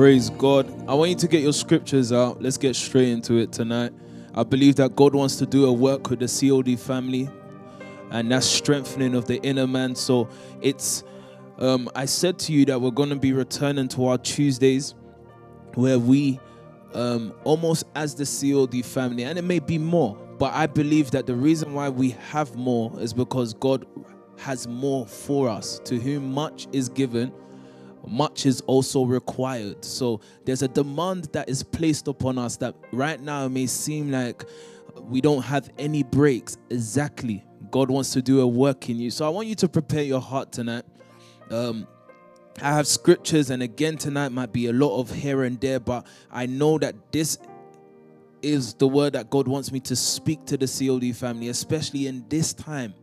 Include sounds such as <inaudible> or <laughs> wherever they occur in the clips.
Praise God. I want you to get your scriptures out. Let's get straight into it tonight. I believe that God wants to do a work with the COD family, and that's strengthening of the inner man. So it's, um, I said to you that we're going to be returning to our Tuesdays where we, um, almost as the COD family, and it may be more, but I believe that the reason why we have more is because God has more for us. To whom much is given, much is also required. So there's a demand that is placed upon us that right now it may seem like we don't have any breaks. Exactly. God wants to do a work in you. So I want you to prepare your heart tonight. Um, I have scriptures, and again, tonight might be a lot of here and there, but I know that this is the word that God wants me to speak to the COD family, especially in this time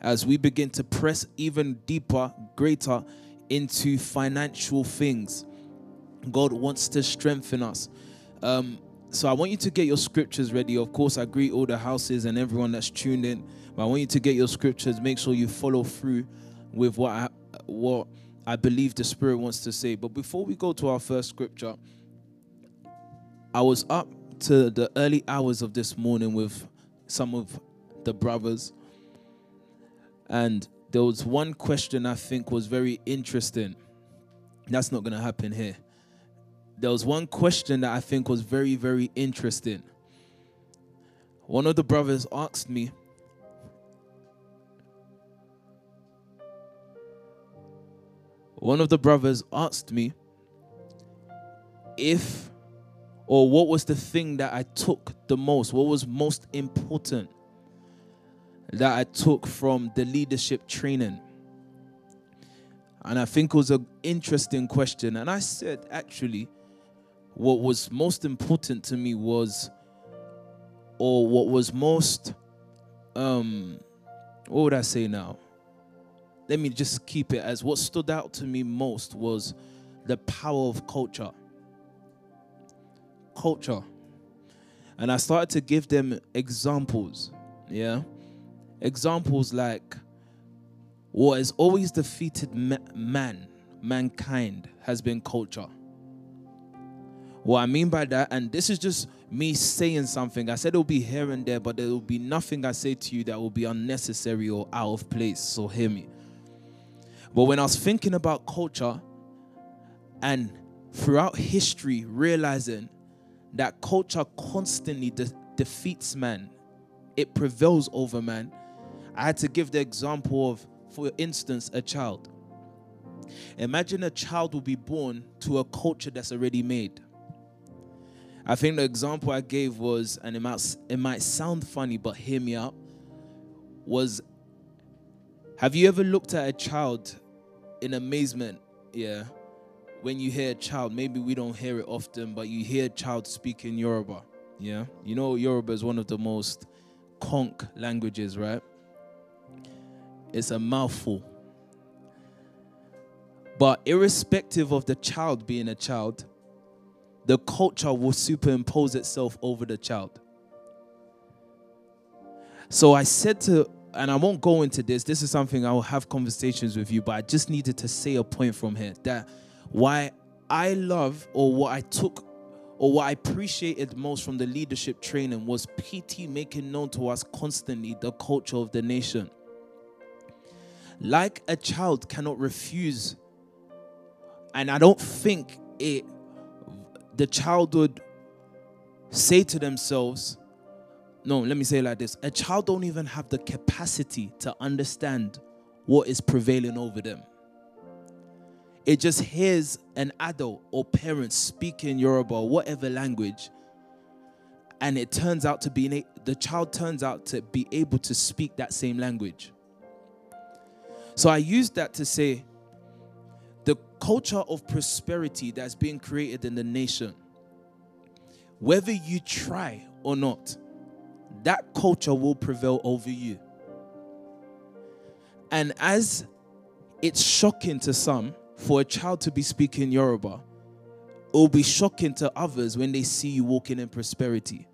as we begin to press even deeper, greater into financial things. God wants to strengthen us. Um, so I want you to get your scriptures ready. Of course, I greet all the houses and everyone that's tuned in. But I want you to get your scriptures. Make sure you follow through with what I, what I believe the Spirit wants to say. But before we go to our first scripture, I was up to the early hours of this morning with some of the brothers, and there was one question I think was very interesting. That's not going to happen here. There was one question that I think was very, very interesting. One of the brothers asked me, one of the brothers asked me if or what was the thing that I took the most, what was most important that I took from the leadership training. And I think it was an interesting question. And I said, actually, what was most important to me was, or what was most, um, what would I say now? Let me just keep it as what stood out to me most was the power of culture. Culture. And I started to give them examples. Yeah Examples like what has always defeated man, mankind, has been culture. What I mean by that, and this is just me saying something, I said it will be here and there, but there will be nothing I say to you that will be unnecessary or out of place. So hear me. But when I was thinking about culture and throughout history, realizing that culture constantly de- defeats man, it prevails over man I had to give the example of, for instance, a child. Imagine a child will be born to a culture that's already made. I think the example I gave was, and it might, it might sound funny, but hear me out, was have you ever looked at a child in amazement? Yeah. When you hear a child, maybe we don't hear it often, but you hear a child speak in Yoruba. Yeah. You know, Yoruba is one of the most conk languages, right? It's a mouthful. But irrespective of the child being a child, the culture will superimpose itself over the child. So I said to, and I won't go into this, this is something I will have conversations with you, but I just needed to say a point from here that why I love or what I took or what I appreciated most from the leadership training was PT making known to us constantly the culture of the nation like a child cannot refuse. And i don't think it the child would say to themselves no let me say it like this. A child don't even have the capacity to understand what is prevailing over them. It just hears an adult or parent speaking yoruba or whatever language and it turns out to be the child turns out to be able to speak that same language so I use that to say the culture of prosperity that's being created in the nation, whether you try or not, that culture will prevail over you. And as it's shocking to some for a child to be speaking Yoruba, it will be shocking to others when they see you walking in prosperity.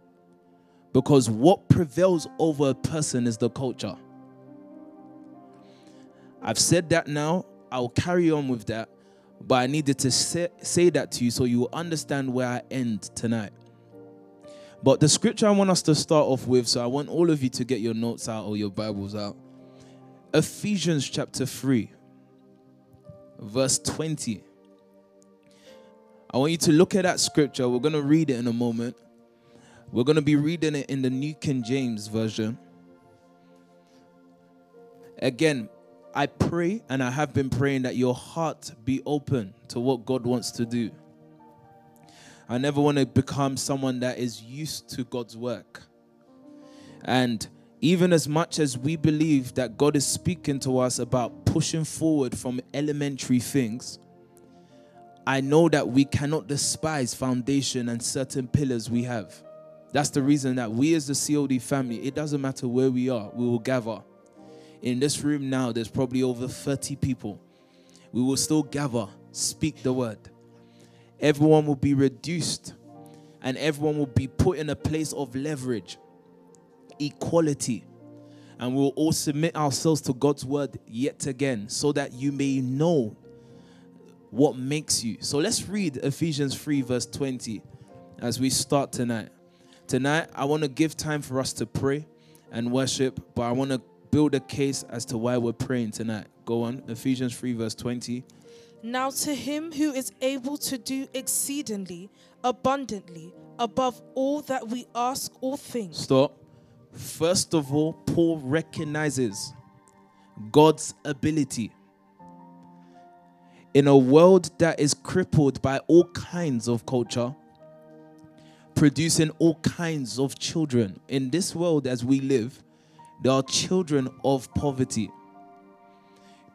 Because what prevails over a person is the culture. I've said that now. I'll carry on with that. But I needed to say, say that to you so you will understand where I end tonight. But the scripture I want us to start off with, so I want all of you to get your notes out or your Bibles out. Ephesians chapter 3, verse 20. I want you to look at that scripture. We're going to read it in a moment. We're going to be reading it in the New King James Version. Again, I pray and I have been praying that your heart be open to what God wants to do. I never want to become someone that is used to God's work. And even as much as we believe that God is speaking to us about pushing forward from elementary things, I know that we cannot despise foundation and certain pillars we have. That's the reason that we as the COD family, it doesn't matter where we are, we will gather. In this room now, there's probably over 30 people. We will still gather, speak the word. Everyone will be reduced and everyone will be put in a place of leverage, equality. And we'll all submit ourselves to God's word yet again so that you may know what makes you. So let's read Ephesians 3, verse 20 as we start tonight. Tonight, I want to give time for us to pray and worship, but I want to build a case as to why we're praying tonight. Go on, Ephesians 3, verse 20. Now, to him who is able to do exceedingly abundantly above all that we ask or think. Stop. First of all, Paul recognizes God's ability in a world that is crippled by all kinds of culture, producing all kinds of children. In this world as we live, there are children of poverty.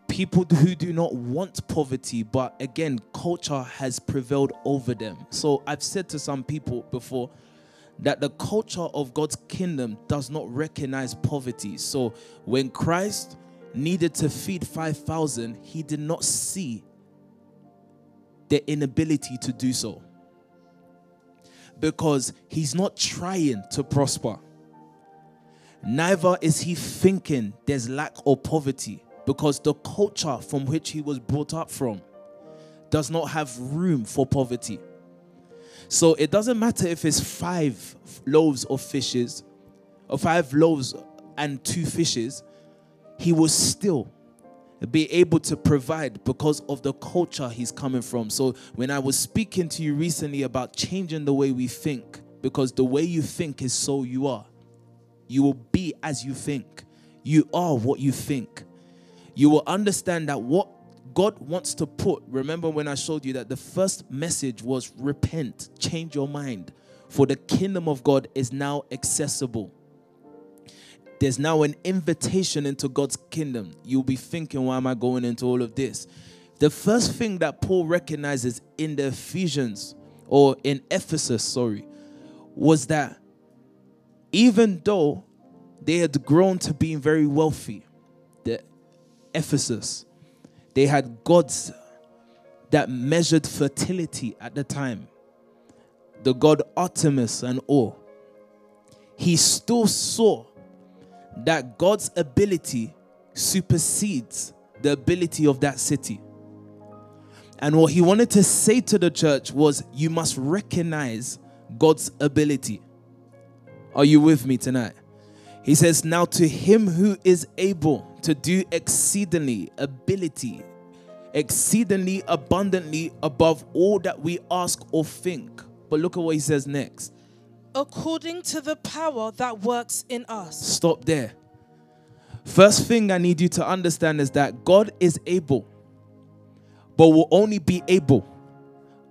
People <laughs> who do not want poverty, but again, culture has prevailed over them. So I've said to some people before that the culture of God's kingdom does not recognize poverty. So when Christ needed to feed 5,000, he did not see their inability to do so. Because he's not trying to prosper. Neither is he thinking there's lack or poverty because the culture from which he was brought up from does not have room for poverty. So it doesn't matter if it's five loaves of fishes or five loaves and two fishes, he will still be able to provide because of the culture he's coming from. So when I was speaking to you recently about changing the way we think, because the way you think is so you are. You will be as you think. You are what you think. You will understand that what God wants to put, remember when I showed you that the first message was repent, change your mind, for the kingdom of God is now accessible. There's now an invitation into God's kingdom. You'll be thinking, why am I going into all of this? The first thing that Paul recognizes in the Ephesians or in Ephesus, sorry, was that even though they had grown to being very wealthy, the Ephesus, they had gods that measured fertility at the time. The god Artemis and all. He still saw that God's ability supersedes the ability of that city. And what he wanted to say to the church was, you must recognize God's ability. Are you with me tonight? He says, Now to him who is able to do exceedingly, ability, exceedingly abundantly above all that we ask or think. But look at what he says next according to the power that works in us. Stop there. First thing I need you to understand is that God is able, but will only be able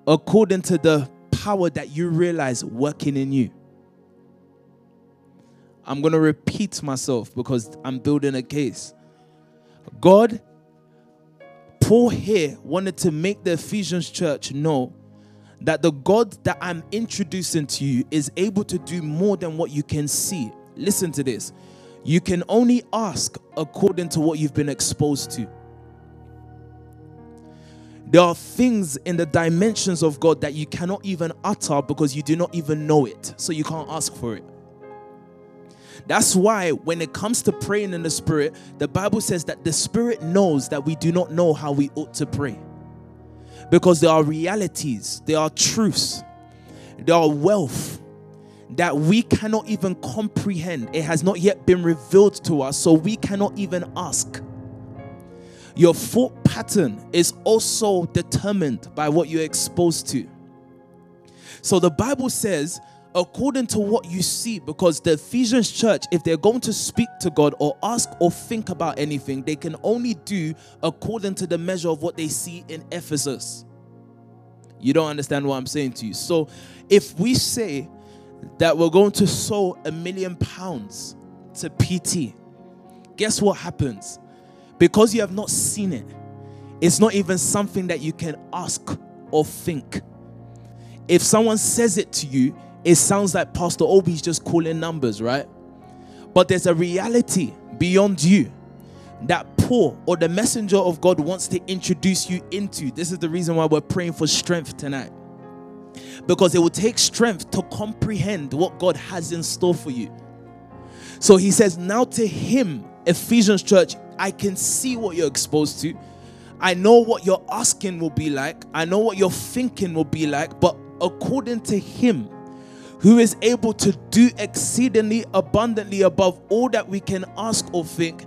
according to the power that you realize working in you. I'm going to repeat myself because I'm building a case. God, Paul here wanted to make the Ephesians church know that the God that I'm introducing to you is able to do more than what you can see. Listen to this. You can only ask according to what you've been exposed to. There are things in the dimensions of God that you cannot even utter because you do not even know it. So you can't ask for it. That's why when it comes to praying in the Spirit, the Bible says that the Spirit knows that we do not know how we ought to pray. Because there are realities, there are truths, there are wealth that we cannot even comprehend. It has not yet been revealed to us, so we cannot even ask. Your thought pattern is also determined by what you're exposed to. So the Bible says, according to what you see, because the Ephesians church, if they're going to speak to God or ask or think about anything, they can only do according to the measure of what they see in Ephesus. You don't understand what I'm saying to you. So if we say that we're going to sow a million pounds to PT, guess what happens? Because you have not seen it, it's not even something that you can ask or think. If someone says it to you, it sounds like Pastor Obi's just calling numbers, right? But there's a reality beyond you that Paul or the messenger of God wants to introduce you into. This is the reason why we're praying for strength tonight. Because it will take strength to comprehend what God has in store for you. So he says, Now to him, Ephesians church, I can see what you're exposed to. I know what your asking will be like. I know what your thinking will be like. But according to him, who is able to do exceedingly abundantly above all that we can ask or think,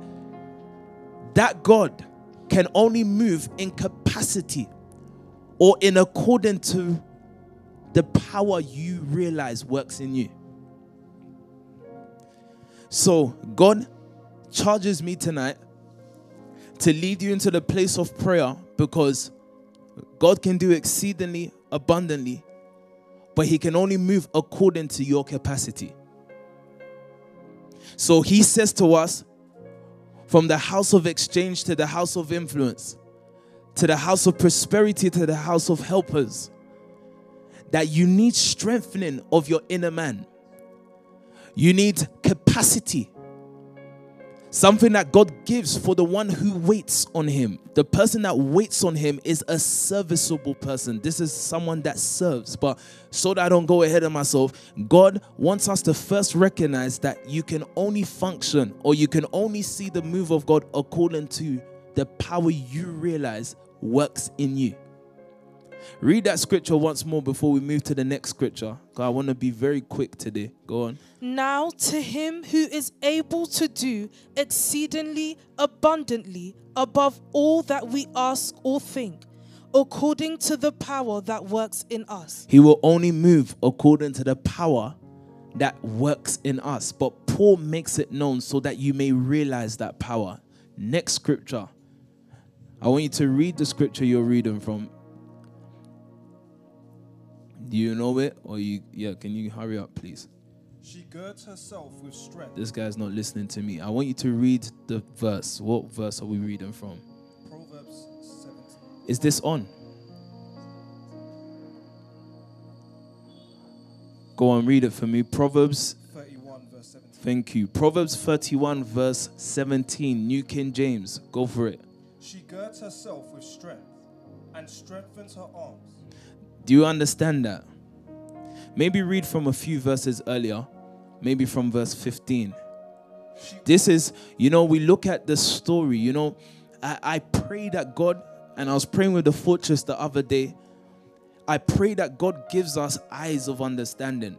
that God can only move in capacity or in accordance to the power you realize works in you. So, God charges me tonight to lead you into the place of prayer because God can do exceedingly abundantly, but He can only move according to your capacity. So He says to us, from the house of exchange to the house of influence, to the house of prosperity to the house of helpers, that you need strengthening of your inner man. You need capacity Something that God gives for the one who waits on Him. The person that waits on Him is a serviceable person. This is someone that serves. But so that I don't go ahead of myself, God wants us to first recognize that you can only function or you can only see the move of God according to the power you realize works in you. Read that scripture once more before we move to the next scripture. Because I want to be very quick today. Go on. Now to him who is able to do exceedingly abundantly above all that we ask or think, according to the power that works in us. He will only move according to the power that works in us. But Paul makes it known so that you may realize that power. Next scripture. I want you to read the scripture you're reading from do you know it? Or you yeah, can you hurry up please? She girds herself with strength. This guy's not listening to me. I want you to read the verse. What verse are we reading from? Proverbs 17. Is this on? Go on, read it for me. Proverbs 31 verse 17. Thank you. Proverbs 31 verse 17, New King James. Go for it. She girds herself with strength and strengthens her arms. Do you understand that? Maybe read from a few verses earlier, maybe from verse 15. This is, you know, we look at the story, you know, I, I pray that God, and I was praying with the fortress the other day, I pray that God gives us eyes of understanding.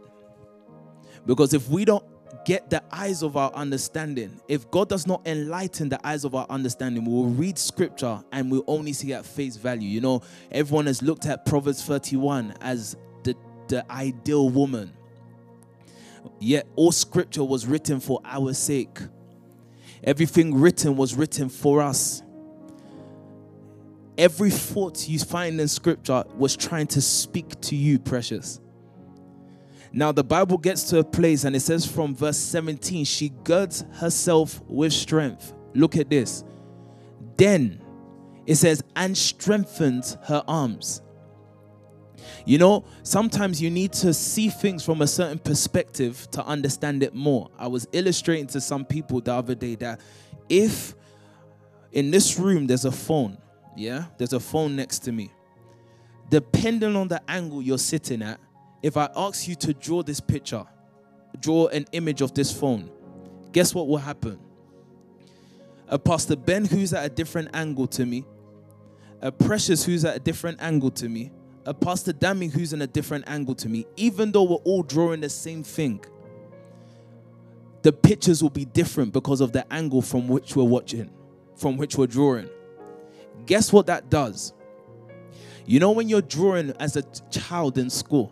Because if we don't get the eyes of our understanding. If God does not enlighten the eyes of our understanding, we will read scripture and we'll only see at face value. You know, everyone has looked at Proverbs 31 as the, the ideal woman. Yet all scripture was written for our sake. Everything written was written for us. Every thought you find in scripture was trying to speak to you, precious. Now, the Bible gets to a place and it says from verse 17, she girds herself with strength. Look at this. Then it says, and strengthens her arms. You know, sometimes you need to see things from a certain perspective to understand it more. I was illustrating to some people the other day that if in this room there's a phone, yeah, there's a phone next to me, depending on the angle you're sitting at, if I ask you to draw this picture, draw an image of this phone, guess what will happen? A Pastor Ben who's at a different angle to me, a Precious who's at a different angle to me, a Pastor Dammy who's in a different angle to me, even though we're all drawing the same thing, the pictures will be different because of the angle from which we're watching, from which we're drawing. Guess what that does? You know, when you're drawing as a child in school,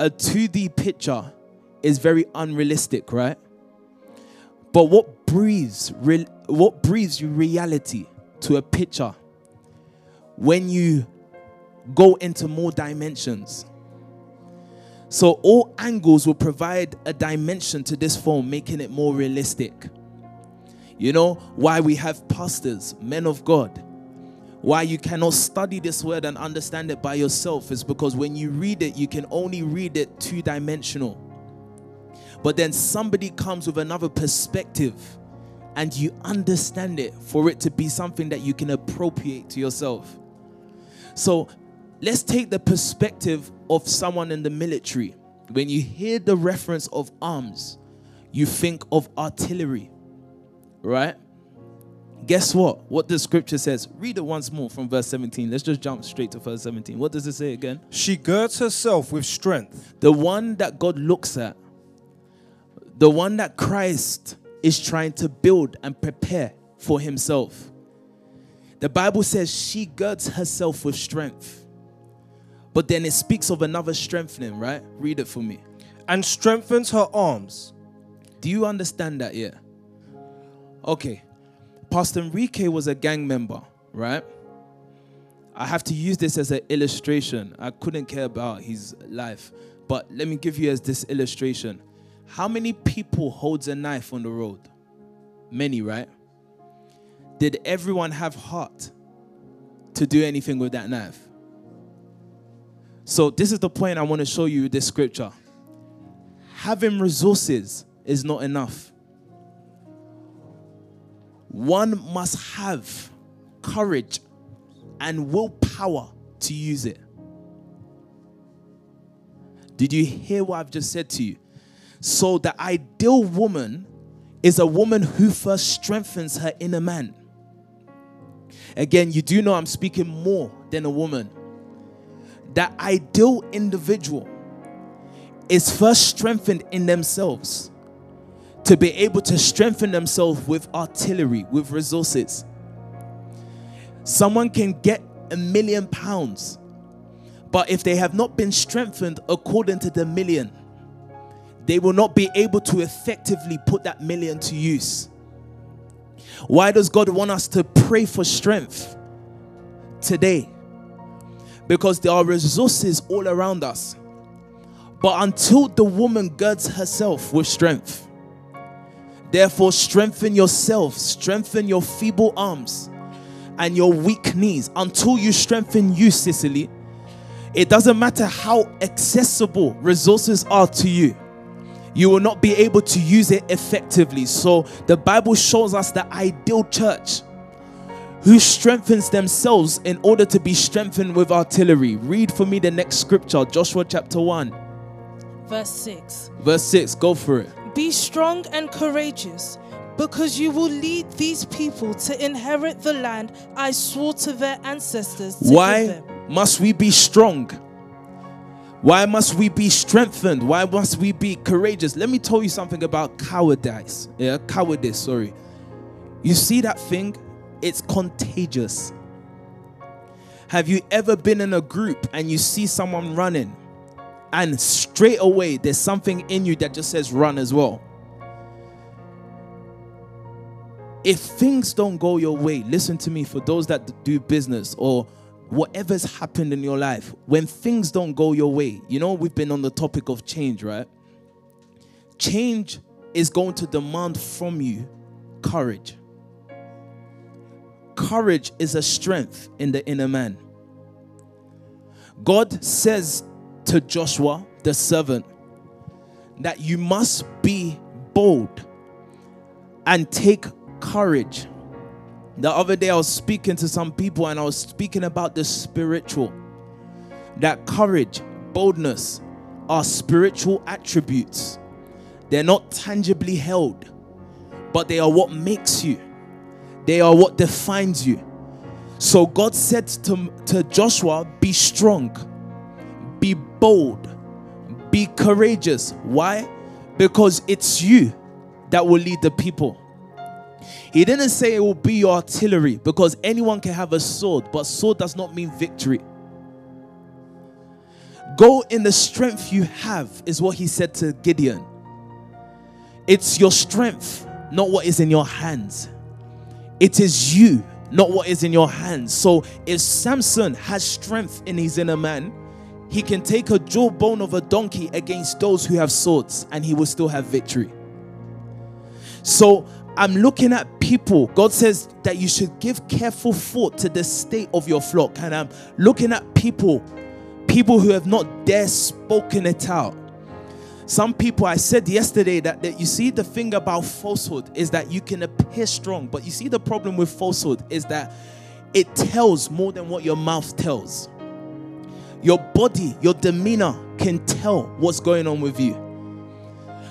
a 2D picture is very unrealistic, right? But what breathes, real, what breathes reality to a picture when you go into more dimensions? So all angles will provide a dimension to this form, making it more realistic. You know why we have pastors, men of God. Why you cannot study this word and understand it by yourself is because when you read it, you can only read it two dimensional. But then somebody comes with another perspective and you understand it for it to be something that you can appropriate to yourself. So let's take the perspective of someone in the military. When you hear the reference of arms, you think of artillery, right? Guess what? What the scripture says. Read it once more from verse 17. Let's just jump straight to verse 17. What does it say again? She girds herself with strength. The one that God looks at, the one that Christ is trying to build and prepare for himself. The Bible says she girds herself with strength. But then it speaks of another strengthening, right? Read it for me. And strengthens her arms. Do you understand that yet? Okay. Pastor Enrique was a gang member, right? I have to use this as an illustration. I couldn't care about his life, but let me give you as this illustration. How many people holds a knife on the road? Many, right? Did everyone have heart to do anything with that knife? So this is the point I want to show you with this scripture. Having resources is not enough. One must have courage and willpower to use it. Did you hear what I've just said to you? So, the ideal woman is a woman who first strengthens her inner man. Again, you do know I'm speaking more than a woman. That ideal individual is first strengthened in themselves to be able to strengthen themselves with artillery, with resources. Someone can get a million pounds, but if they have not been strengthened according to the million, they will not be able to effectively put that million to use. Why does God want us to pray for strength today? Because there are resources all around us. But until the woman girds herself with strength, therefore strengthen yourself, strengthen your feeble arms and your weak knees. Until you strengthen you, Sicily. it doesn't matter how accessible resources are to you you will not be able to use it effectively. So the Bible shows us the ideal church who strengthens themselves in order to be strengthened with artillery. Read for me the next scripture, Joshua chapter 1, Verse 6 verse 6. Go for it. Be strong and courageous, because you will lead these people to inherit the land I swore to their ancestors to give Why them. must we be strong? Why must we be strengthened? Why must we be courageous? Let me tell you something about cowardice. Yeah, cowardice, sorry. You see that thing? It's contagious. Have you ever been in a group and you see someone running and straight away there's something in you that just says run as well? If things don't go your way, listen to me for those that do business or whatever's happened in your life, when things don't go your way, you know, we've been on the topic of change, right? Change is going to demand from you courage. Courage is a strength in the inner man. God says to Joshua, the servant, that you must be bold and take courage. The other day, I was speaking to some people and I was speaking about the spiritual. That courage, boldness are spiritual attributes. They're not tangibly held, but they are what makes you, they are what defines you. So God said to, to Joshua, Be strong, bold, be courageous. Why? Because it's you that will lead the people. He didn't say it will be your artillery because anyone can have a sword, but sword does not mean victory. Go in the strength you have, is what he said to Gideon. It's your strength, not what is in your hands. It is you, not what is in your hands. So if Samson has strength in his inner man, he can take a jawbone of a donkey against those who have swords and he will still have victory. So I'm looking at people. God says that you should give careful thought to the state of your flock. And I'm looking at people, people who have not dare spoken it out. Some people, I said yesterday that, that you see the thing about falsehood is that you can appear strong, but you see the problem with falsehood is that it tells more than what your mouth tells. Your body, your demeanor can tell what's going on with you.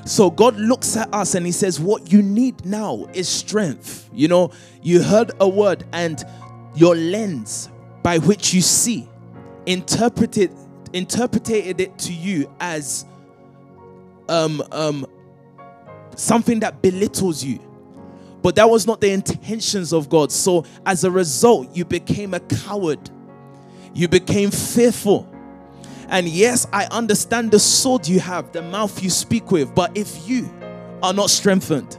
So God looks at us and He says, What you need now is strength. You know, you heard a word and your lens by which you see interpreted interpreted it to you as um, um, something that belittles you. But that was not the intentions of God. So as a result, you became a coward. You became fearful. And yes, I understand the sword you have, the mouth you speak with. But if you are not strengthened,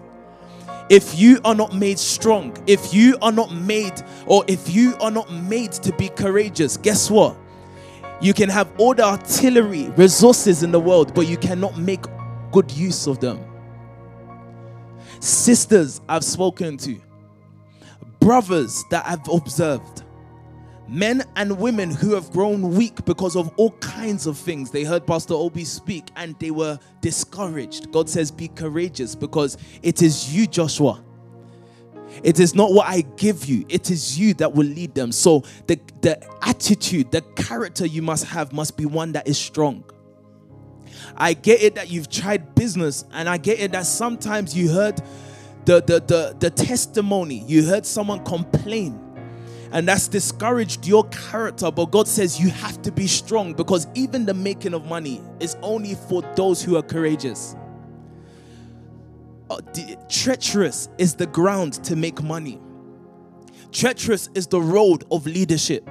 if you are not made strong, if you are not made, or if you are not made to be courageous, guess what? You can have all the artillery, resources in the world, but you cannot make good use of them. Sisters I've spoken to, brothers that I've observed, men and women who have grown weak because of all kinds of things. They heard Pastor Obi speak and they were discouraged. God says, Be courageous because it is you, Joshua. It is not what I give you, it is you that will lead them. So, the, the attitude, the character you must have must be one that is strong. I get it that you've tried business, and I get it that sometimes you heard the, the, the, the testimony, you heard someone complain, and that's discouraged your character. But God says you have to be strong because even the making of money is only for those who are courageous. Uh, treacherous is the ground to make money, treacherous is the road of leadership.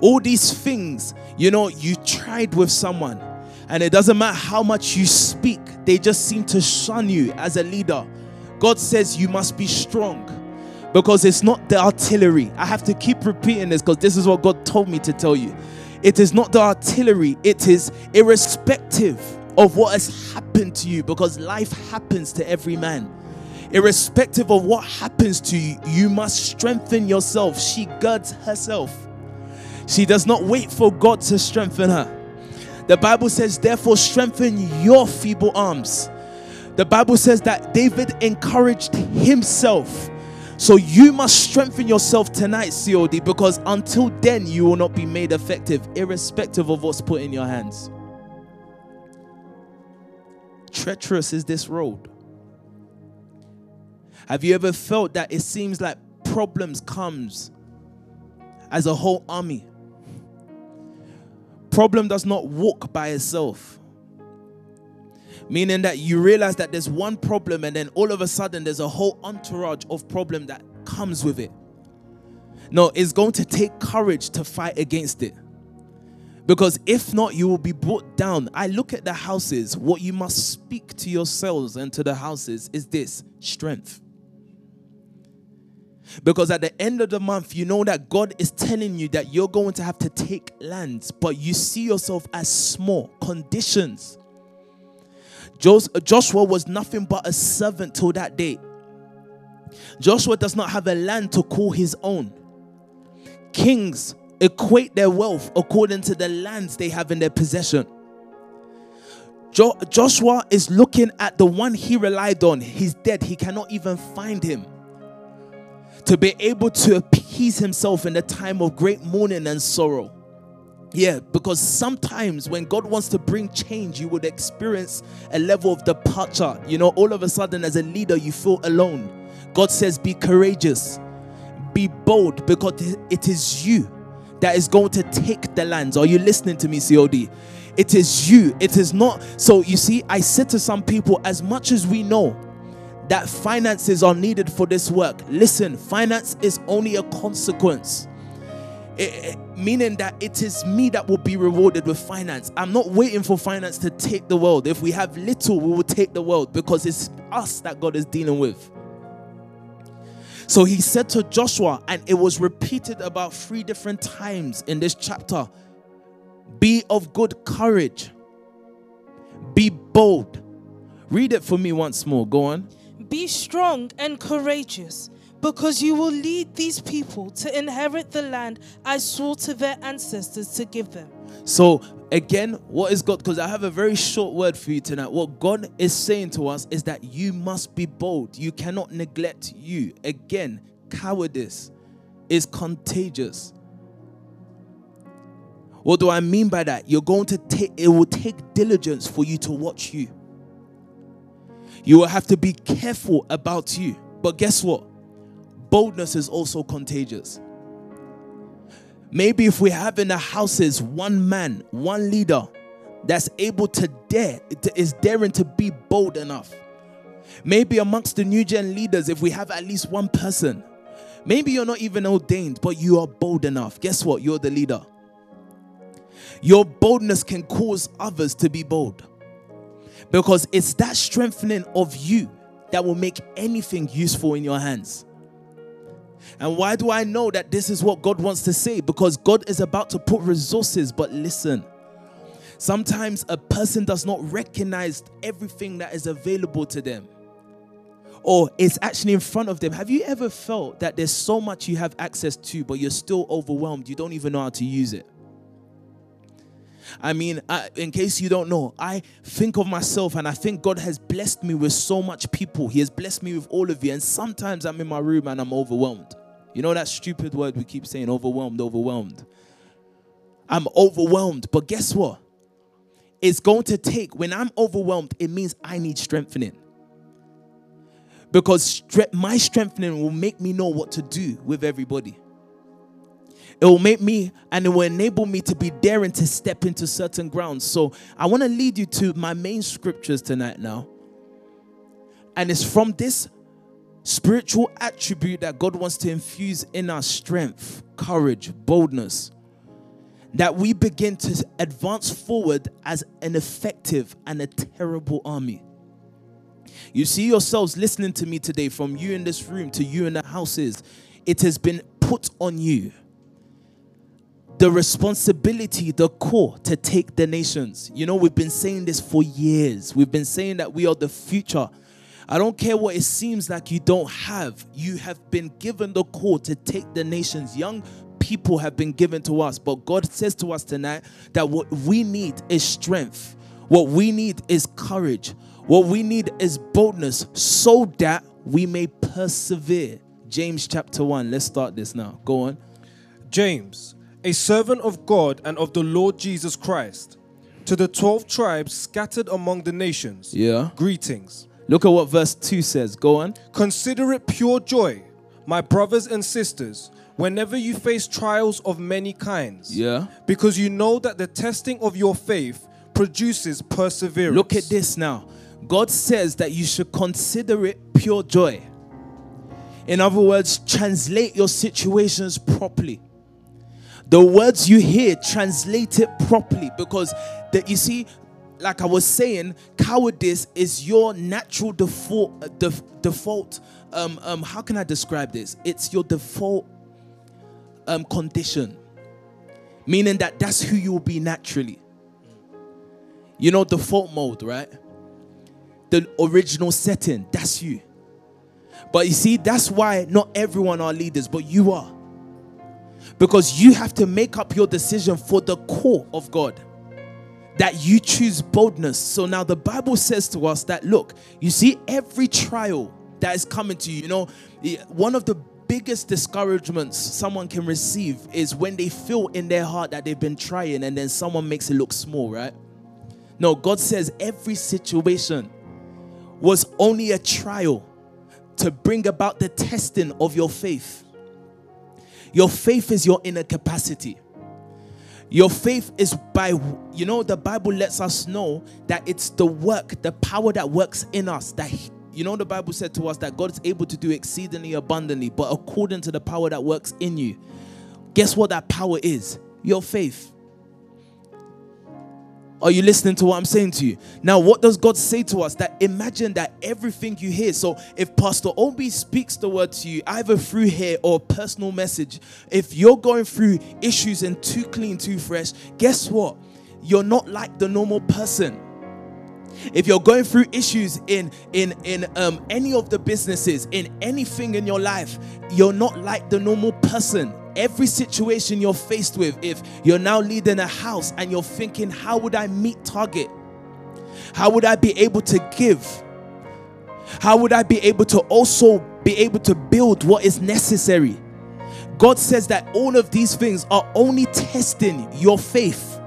All these things, you know, you tried with someone and it doesn't matter how much you speak, they just seem to shun you as a leader. God says you must be strong because it's not the artillery. I have to keep repeating this because this is what God told me to tell you. It is not the artillery, it is irrespective of what has happened to you because life happens to every man. Irrespective of what happens to you, you must strengthen yourself. She girds herself. She does not wait for God to strengthen her. The Bible says, therefore, strengthen your feeble arms. The Bible says that David encouraged himself. So you must strengthen yourself tonight, COD, because until then you will not be made effective, irrespective of what's put in your hands. Treacherous is this road. Have you ever felt that it seems like problems comes as a whole army? problem does not walk by itself. Meaning that you realize that there's one problem and then all of a sudden there's a whole entourage of problem that comes with it. No, it's going to take courage to fight against it. Because if not, you will be brought down. I look at the houses. What you must speak to yourselves and to the houses is this strength. Because at the end of the month, you know that God is telling you that you're going to have to take lands, but you see yourself as small conditions. Joshua was nothing but a servant till that day. Joshua does not have a land to call his own. Kings equate their wealth according to the lands they have in their possession. Jo- Joshua is looking at the one he relied on. He's dead. He cannot even find him to be able to appease himself in the time of great mourning and sorrow. Yeah, because sometimes when God wants to bring change, you would experience a level of departure. You know, all of a sudden, as a leader, you feel alone. God says, Be courageous, be bold because it is you that is going to take the lands. Are you listening to me, COD? It is you. It is not. So you see, I said to some people, as much as we know that finances are needed for this work, listen, finance is only a consequence. It, it, meaning that it is me that will be rewarded with finance. I'm not waiting for finance to take the world. If we have little, we will take the world because it's us that God is dealing with. So he said to Joshua, and it was repeated about three different times in this chapter be of good courage, be bold. Read it for me once more. Go on. Be strong and courageous, because you will lead these people to inherit the land I swore to their ancestors to give them. So, again, what is God? Because I have a very short word for you tonight. What God is saying to us is that you must be bold. You cannot neglect you. Again, cowardice is contagious. What do I mean by that? You're going to take, it will take diligence for you to watch you. You will have to be careful about you. But guess what? Boldness is also contagious. Maybe if we have in the houses one man, one leader that's able to dare, is daring to be bold enough. Maybe amongst the new gen leaders, if we have at least one person, maybe you're not even ordained, but you are bold enough. Guess what? You're the leader. Your boldness can cause others to be bold because it's that strengthening of you that will make anything useful in your hands. And why do I know that this is what God wants to say? Because God is about to put resources, but listen. Sometimes a person does not recognize everything that is available to them or it's actually in front of them. Have you ever felt that there's so much you have access to, but you're still overwhelmed? You don't even know how to use it. I mean, uh, in case you don't know, I think of myself and I think God has blessed me with so much people. He has blessed me with all of you. And sometimes I'm in my room and I'm overwhelmed. You know that stupid word we keep saying overwhelmed, overwhelmed. I'm overwhelmed. But guess what? It's going to take, when I'm overwhelmed, it means I need strengthening. Because my strengthening will make me know what to do with everybody. It will make me and it will enable me to be daring to step into certain grounds. So I want to lead you to my main scriptures tonight now. And it's from this spiritual attribute that God wants to infuse in our strength, courage, boldness, that we begin to advance forward as an effective and a terrible army. You see yourselves listening to me today, from you in this room to you in the houses, it has been put on you the responsibility, the call to take the nations. You know, we've been saying this for years. We've been saying that we are the future. I don't care what it seems like you don't have. You have been given the call to take the nations. Young people have been given to us, but God says to us tonight that what we need is strength. What we need is courage. What we need is boldness so that we may persevere. James chapter 1. Let's start this now. Go on. James a servant of God and of the Lord Jesus Christ, to the 12 tribes scattered among the nations. Yeah. Greetings. Look at what verse 2 says. Go on. Consider it pure joy, my brothers and sisters, whenever you face trials of many kinds. Yeah. Because you know that the testing of your faith produces perseverance. Look at this now. God says that you should consider it pure joy. In other words, translate your situations properly the words you hear translate it properly because that you see like i was saying cowardice is your natural default uh, def, default um, um how can i describe this? It's your default um condition. Meaning that that's who you will be naturally. You know default mode right? The original setting that's you. But you see that's why not everyone are leaders but you are because you have to make up your decision for the core of God. That you choose boldness. So now the Bible says to us that look, you see, every trial that is coming to you, you know, eh, one of the biggest discouragements someone can receive is when they feel in their heart that they've been trying and then someone makes it look small, right? No, God says every situation was only a trial to bring about the testing of your faith. Your faith is your inner capacity. Your faith is by, you know, the Bible lets us know that it's the work, the power that works in us. That, you know, the Bible said to us that God is able to do exceedingly abundantly, but according to the power that works in you. Guess what that power is? Your faith. Are you listening to what I'm saying to you? Now, what does God say to us? That imagine that everything you hear. So, if Pastor Obi speaks the word to you, either through here or personal message, if you're going through issues and too clean, too fresh, guess what? You're not like the normal person. If you're going through issues in in in um, any of the businesses, in anything in your life, you're not like the normal person every situation you're faced with, if you're now leading a house and you're thinking, how would I meet target? How would I be able to give? How would I be able to also be able to build what is necessary? God says that all of these things are only testing your faith.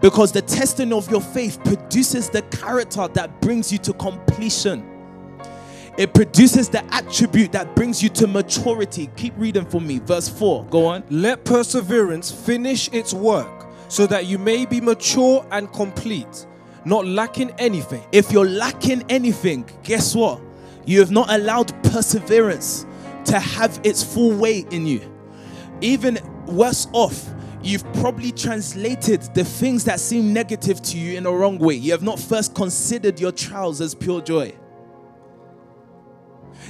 Because the testing of your faith produces the character that brings you to completion. It produces the attribute that brings you to maturity. Keep reading for me. Verse 4. Go on. Let perseverance finish its work so that you may be mature and complete, not lacking anything. If you're lacking anything, guess what? You have not allowed perseverance to have its full weight in you. Even worse off, you've probably translated the things that seem negative to you in a wrong way. You have not first considered your trials as pure joy.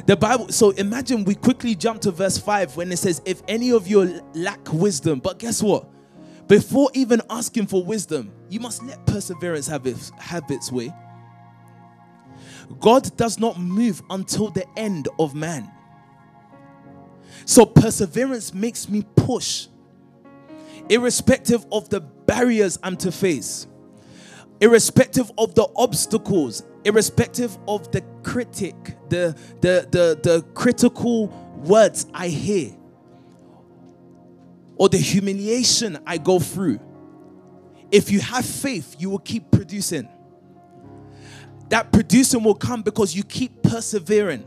The Bible, so imagine we quickly jump to verse 5 when it says, If any of you lack wisdom, but guess what? Before even asking for wisdom, you must let perseverance have its, have its way. God does not move until the end of man. So perseverance makes me push, irrespective of the barriers I'm to face, irrespective of the obstacles, irrespective of the critic, the, the, the, the critical words I hear, or the humiliation I go through, if you have faith, you will keep producing. That producing will come because you keep persevering.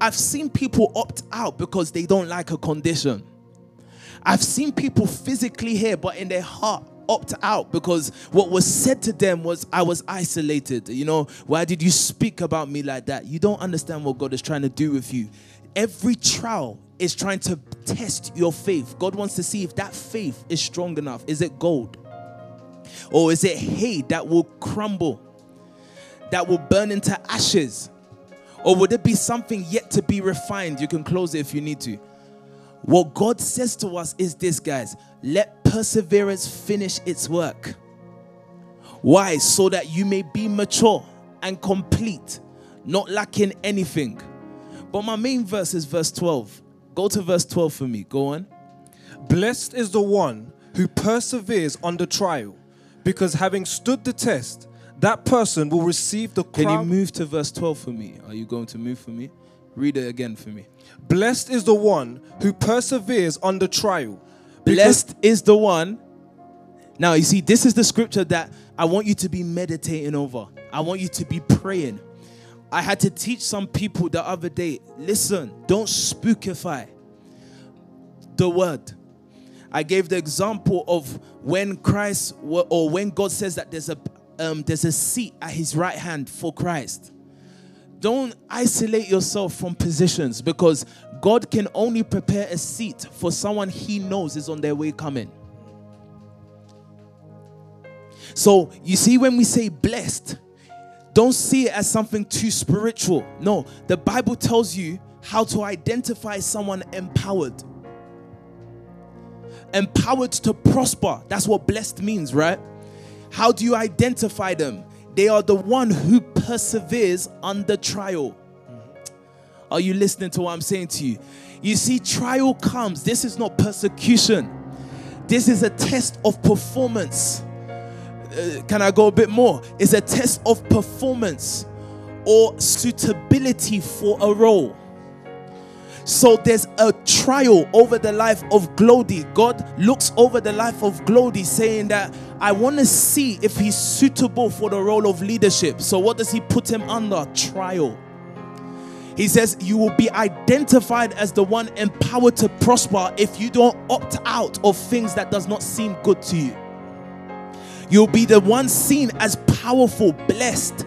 I've seen people opt out because they don't like a condition. I've seen people physically here, but in their heart, opt out because what was said to them was, I was isolated. You know, why did you speak about me like that? You don't understand what God is trying to do with you. Every trial is trying to test your faith. God wants to see if that faith is strong enough. Is it gold? Or is it hay that will crumble, that will burn into ashes? Or would it be something yet to be refined? You can close it if you need to. What God says to us is this, guys let perseverance finish its work. Why? So that you may be mature and complete, not lacking anything. But my main verse is verse 12. Go to verse 12 for me. Go on. Blessed is the one who perseveres under trial, because having stood the test, that person will receive the crown. Can you move to verse 12 for me? Are you going to move for me? Read it again for me. Blessed is the one who perseveres under trial. Blessed is the one. Now, you see, this is the scripture that I want you to be meditating over. I want you to be praying. I had to teach some people the other day listen, don't spookify the word. I gave the example of when Christ or when God says that there's a um, there's a seat at his right hand for Christ. Don't isolate yourself from positions because God can only prepare a seat for someone he knows is on their way coming. So, you see, when we say blessed, don't see it as something too spiritual. No, the Bible tells you how to identify someone empowered. Empowered to prosper. That's what blessed means, right? How do you identify them? They are the one who perseveres under trial. Are you listening to what I'm saying to you? You see, trial comes. This is not persecution, this is a test of performance. Uh, can I go a bit more? It's a test of performance or suitability for a role. So there's a trial over the life of Glody. God looks over the life of Glody, saying that I want to see if he's suitable for the role of leadership. So what does he put him under? Trial. He says you will be identified as the one empowered to prosper if you don't opt out of things that does not seem good to you. You'll be the one seen as powerful, blessed,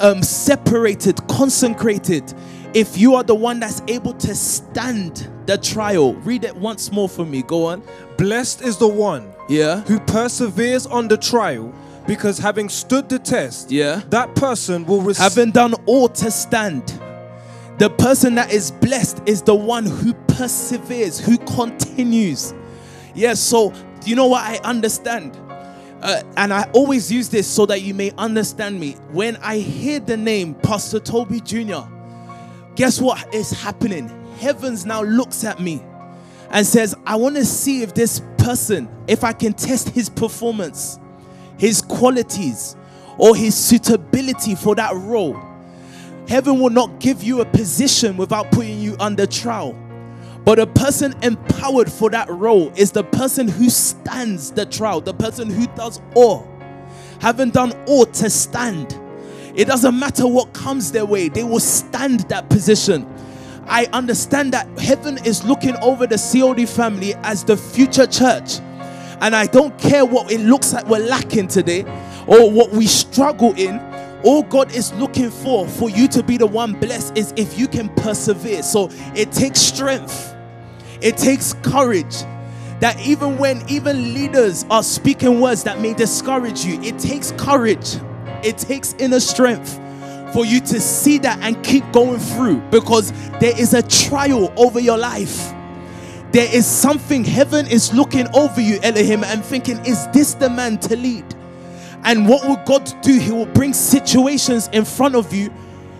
um, separated, consecrated. If you are the one that's able to stand the trial, read it once more for me. Go on. Blessed is the one Yeah. who perseveres on the trial, because having stood the test, Yeah. that person will receive. Having done all to stand. The person that is blessed is the one who perseveres, who continues. Yes, so you know what I understand? Uh, and I always use this so that you may understand me. When I hear the name Pastor Toby Jr., guess what is happening? Heavens now looks at me and says, I want to see if this person, if I can test his performance, his qualities, or his suitability for that role. Heaven will not give you a position without putting you under trial. But a person empowered for that role is the person who stands the trial, the person who does all. Having done all to stand. It doesn't matter what comes their way, they will stand that position. I understand that heaven is looking over the COD family as the future church. And I don't care what it looks like we're lacking today or what we struggle in. All God is looking for for you to be the one blessed is if you can persevere. So it takes strength. It takes courage. That even when even leaders are speaking words that may discourage you, it takes courage. It takes inner strength for you to see that and keep going through because there is a trial over your life. There is something heaven is looking over you, Elohim, and thinking, is this the man to lead? And what will God do? He will bring situations in front of you.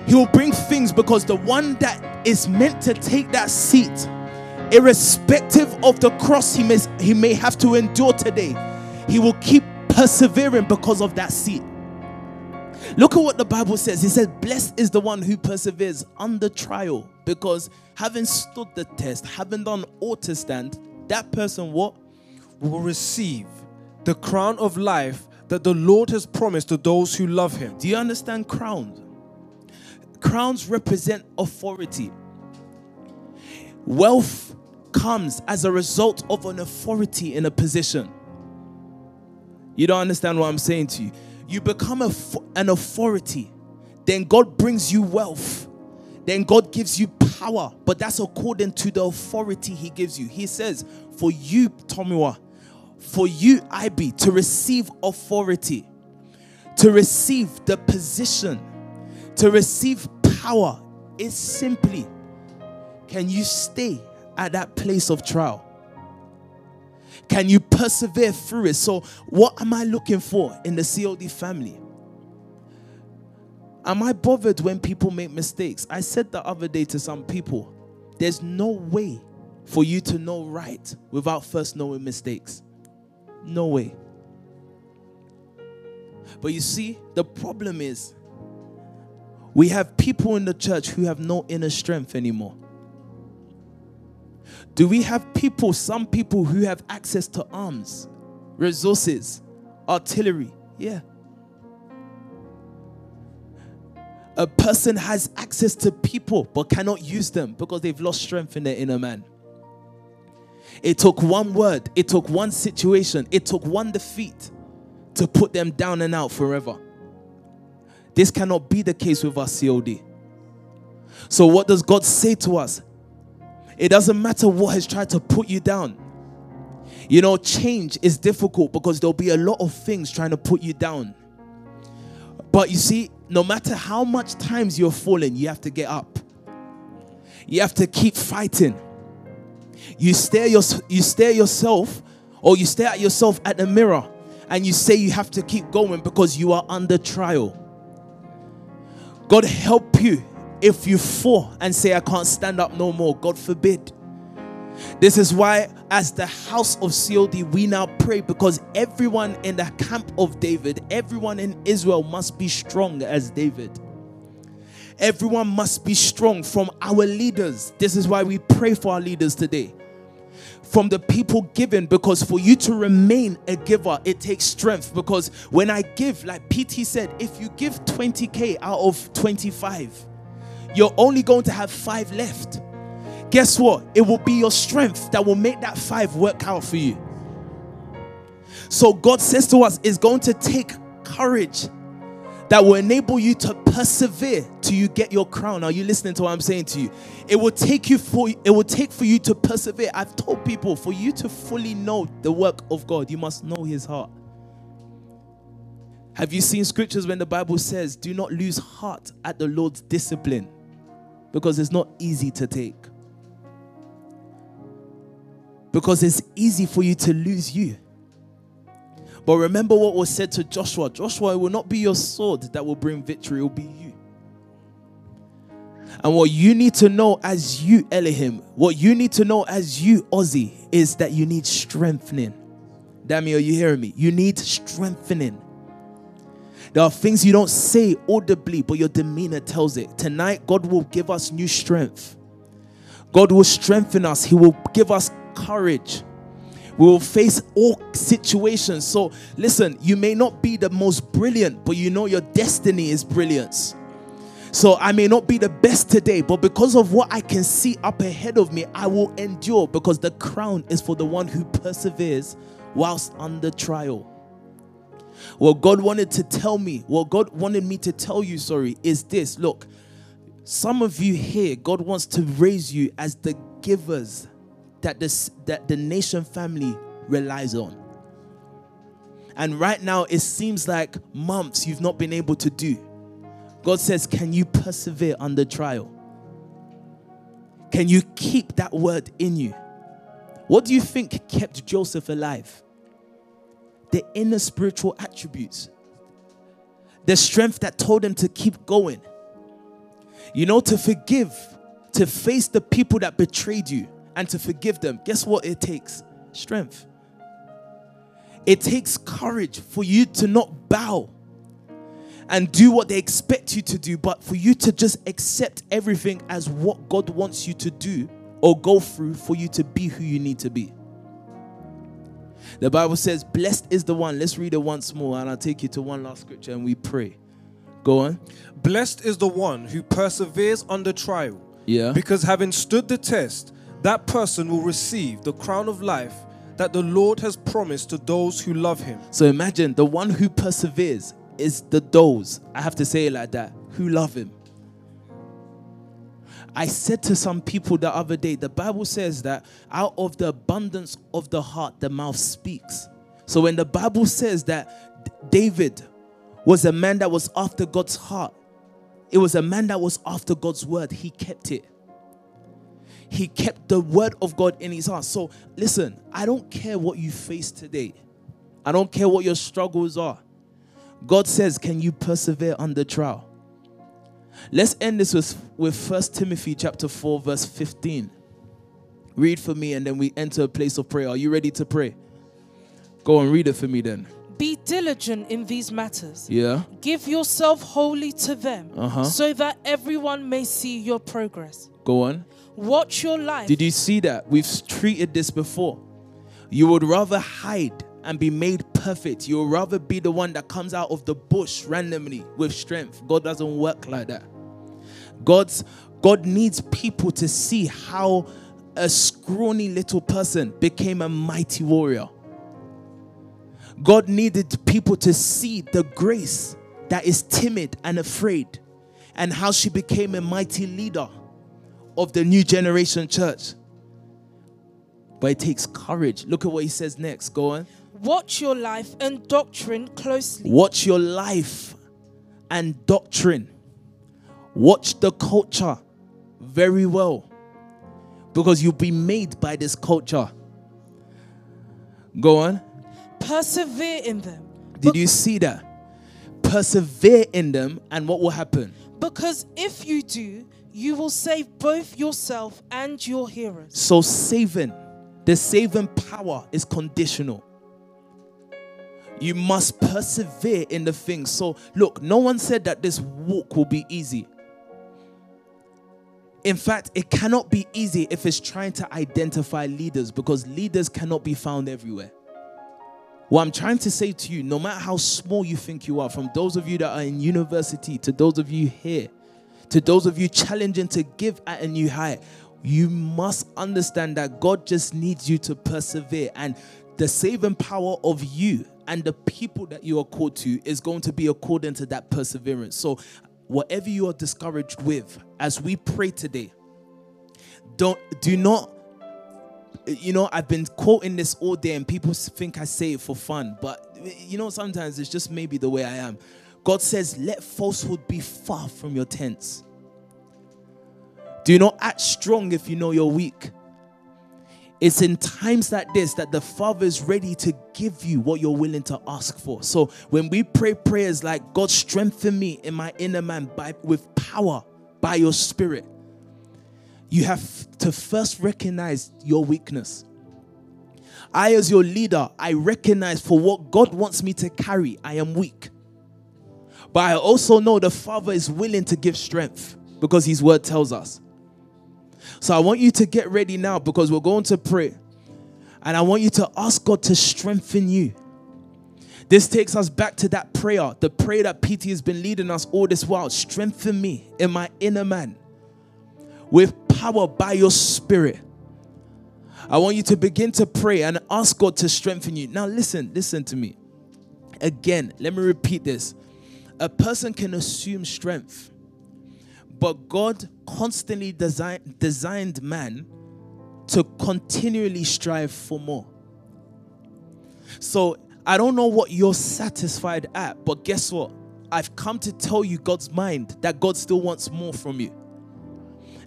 He will bring things because the one that is meant to take that seat, irrespective of the cross he may, he may have to endure today, he will keep persevering because of that seat. Look at what the Bible says. It says, Blessed is the one who perseveres under trial, because having stood the test, having done all to stand, that person what? will receive the crown of life that the Lord has promised to those who love him. Do you understand crowns? Crowns represent authority. Wealth comes as a result of an authority in a position. You don't understand what I'm saying to you. You become a, an authority, then God brings you wealth. Then God gives you power, but that's according to the authority He gives you. He says, For you, Tomiwa, for you, IB, to receive authority, to receive the position, to receive power is simply can you stay at that place of trial? Can you persevere through it? So, what am I looking for in the COD family? Am I bothered when people make mistakes? I said the other day to some people, there's no way for you to know right without first knowing mistakes. No way. But you see, the problem is we have people in the church who have no inner strength anymore. Do we have people, some people who have access to arms, resources, artillery? Yeah. A person has access to people but cannot use them because they've lost strength in their inner man. It took one word, it took one situation, it took one defeat to put them down and out forever. This cannot be the case with our COD. So, what does God say to us? It doesn't matter what has tried to put you down. You know, change is difficult because there'll be a lot of things trying to put you down. But you see, no matter how much times you're falling, you have to get up. You have to keep fighting. You stare your, you stare yourself or you stare at yourself at the mirror and you say you have to keep going because you are under trial. God help you if you fall and say, I can't stand up no more. God forbid. This is why, as the house of COD, we now pray because everyone in the camp of David, everyone in Israel must be strong as David. Everyone must be strong from our leaders. This is why we pray for our leaders today. From the people giving, because for you to remain a giver, it takes strength. Because when I give, like PT said, if you give 20k out of 25, you're only going to have five left. Guess what? It will be your strength that will make that five work out for you. So God says to us, it's going to take courage that will enable you to persevere till you get your crown. Are you listening to what I'm saying to you? It will take you for it will take for you to persevere. I've told people for you to fully know the work of God, you must know his heart. Have you seen scriptures when the Bible says, Do not lose heart at the Lord's discipline? Because it's not easy to take. Because it's easy for you to lose you. But remember what was said to Joshua Joshua, it will not be your sword that will bring victory, it will be you. And what you need to know as you, Elohim, what you need to know as you, Ozzy, is that you need strengthening. Dammy, are you hearing me? You need strengthening. There are things you don't say audibly, but your demeanor tells it. Tonight, God will give us new strength. God will strengthen us. He will give us courage. We will face all situations. So, listen, you may not be the most brilliant, but you know your destiny is brilliance. So, I may not be the best today, but because of what I can see up ahead of me, I will endure because the crown is for the one who perseveres whilst under trial. What God wanted to tell me, what God wanted me to tell you, sorry, is this look, some of you here, God wants to raise you as the givers that the, that the nation family relies on. And right now, it seems like months you've not been able to do. God says, Can you persevere under trial? Can you keep that word in you? What do you think kept Joseph alive? The inner spiritual attributes, the strength that told him to keep going. You know, to forgive, to face the people that betrayed you, and to forgive them, guess what it takes? Strength. It takes courage for you to not bow and do what they expect you to do, but for you to just accept everything as what God wants you to do or go through for you to be who you need to be. The Bible says, Blessed is the one. Let's read it once more, and I'll take you to one last scripture and we pray. Go on. Blessed is the one who perseveres under trial. Yeah. Because having stood the test, that person will receive the crown of life that the Lord has promised to those who love him. So imagine the one who perseveres is the those, I have to say it like that, who love him. I said to some people the other day, the Bible says that out of the abundance of the heart, the mouth speaks. So when the Bible says that David was a man that was after God's heart, it was a man that was after God's word, he kept it he kept the word of God in his heart. So listen, I don't care what you face today. I don't care what your struggles are. God says, Can you persevere under trial? Let's end this with, with 1 Timothy chapter 4, verse 15. Read for me, and then we enter a place of prayer. Are you ready to pray? Go and read it for me then. Be diligent in these matters. Yeah. Give yourself wholly to them, Uh-huh. so that everyone may see your progress. Go on. Watch your life. Did you see that? We've treated this before. You would rather hide and be made perfect. You would rather be the one that comes out of the bush randomly with strength. God doesn't work like that. God's God needs people to see how a scrawny little person became a mighty warrior. God needed people to see the grace that is timid and afraid and how she became a mighty leader of the new generation church. But it takes courage. Look at what he says next. Go on. Watch your life and doctrine closely. Watch your life and doctrine. Watch the culture very well. Because you'll be made by this culture. Go on. Persevere in them. Did you see that? Persevere in them, and what will happen? Because if you do, you will save both yourself and your hearers. So, saving, the saving power is conditional. You must persevere in the things. So, look, no one said that this walk will be easy. In fact, it cannot be easy if it's trying to identify leaders because leaders cannot be found everywhere. What I'm trying to say to you, no matter how small you think you are, from those of you that are in university to those of you here, to those of you challenging to give at a new height, you must understand that God just needs you to persevere and the saving power of you and the people that you are called to is going to be according to that perseverance. So, whatever you are discouraged with, as we pray today, don't do not you know i've been quoting this all day and people think i say it for fun but you know sometimes it's just maybe the way i am god says let falsehood be far from your tents do not act strong if you know you're weak it's in times like this that the Father is ready to give you what you're willing to ask for. So when we pray prayers like God strengthen me in my inner man by with power by your spirit, you have to first recognize your weakness. I, as your leader, I recognize for what God wants me to carry, I am weak. But I also know the Father is willing to give strength because His word tells us. So I want you to get ready now because we're going to pray. And I want you to ask God to strengthen you. This takes us back to that prayer, the prayer that PT has been leading us all this while. Strengthen me in my inner man with power by your spirit. I want you to begin to pray and ask God to strengthen you. Now, listen, listen to me. Again, let me repeat this. A person can assume strength, but God constantly design, designed man to continually strive for more. So I don't know what you're satisfied at, but guess what? I've come to tell you God's mind that God still wants more from you.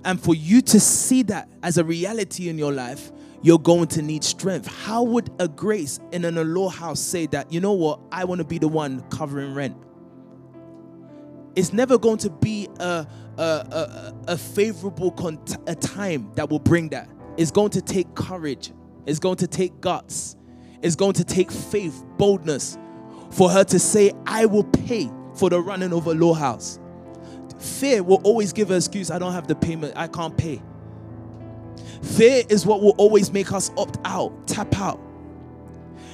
And for you to see that as a reality in your life, you're going to need strength. How would a grace in an law house say that, you know what, I want to be the one covering rent? It's never going to be a, a, a, a favorable cont- a time that will bring that. It's going to take courage, it's going to take guts, it's going to take faith, boldness for her to say, I will pay for the running a law house. Fear will always give an excuse, I don't have the payment, I can't pay. Fear is what will always make us opt out, tap out.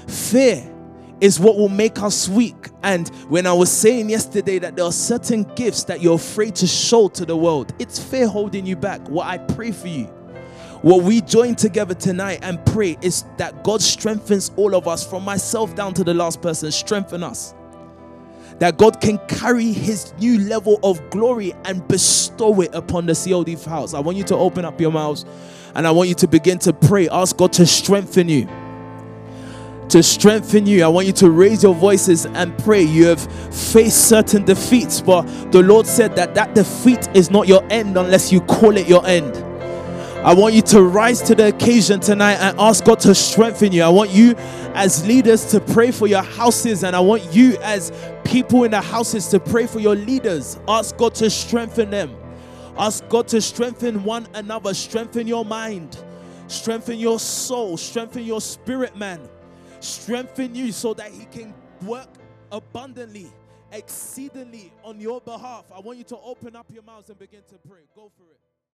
Fear is what will make us weak. And when I was saying yesterday that there are certain gifts that you're afraid to show to the world, it's fear holding you back. What I pray for you, what we join together tonight and pray is that God strengthens all of us, from myself down to the last person, strengthen us. That God can carry his new level of glory and bestow it upon the COD house. I want you to open up your mouths and I want you to begin to pray. Ask God to strengthen you to strengthen you. I want you to raise your voices and pray. You have faced certain defeats, but the Lord said that that defeat is not your end unless you call it your end. I want you to rise to the occasion tonight and ask God to strengthen you. I want you as leaders to pray for your houses, and I want you as people in the houses to pray for your leaders. Ask God to strengthen them. Ask God to strengthen one another, strengthen your mind, strengthen your soul, strengthen your spirit, man strengthen you so that He can work abundantly, exceedingly on your behalf. I want you to open up your mouths and begin to pray. Go for it.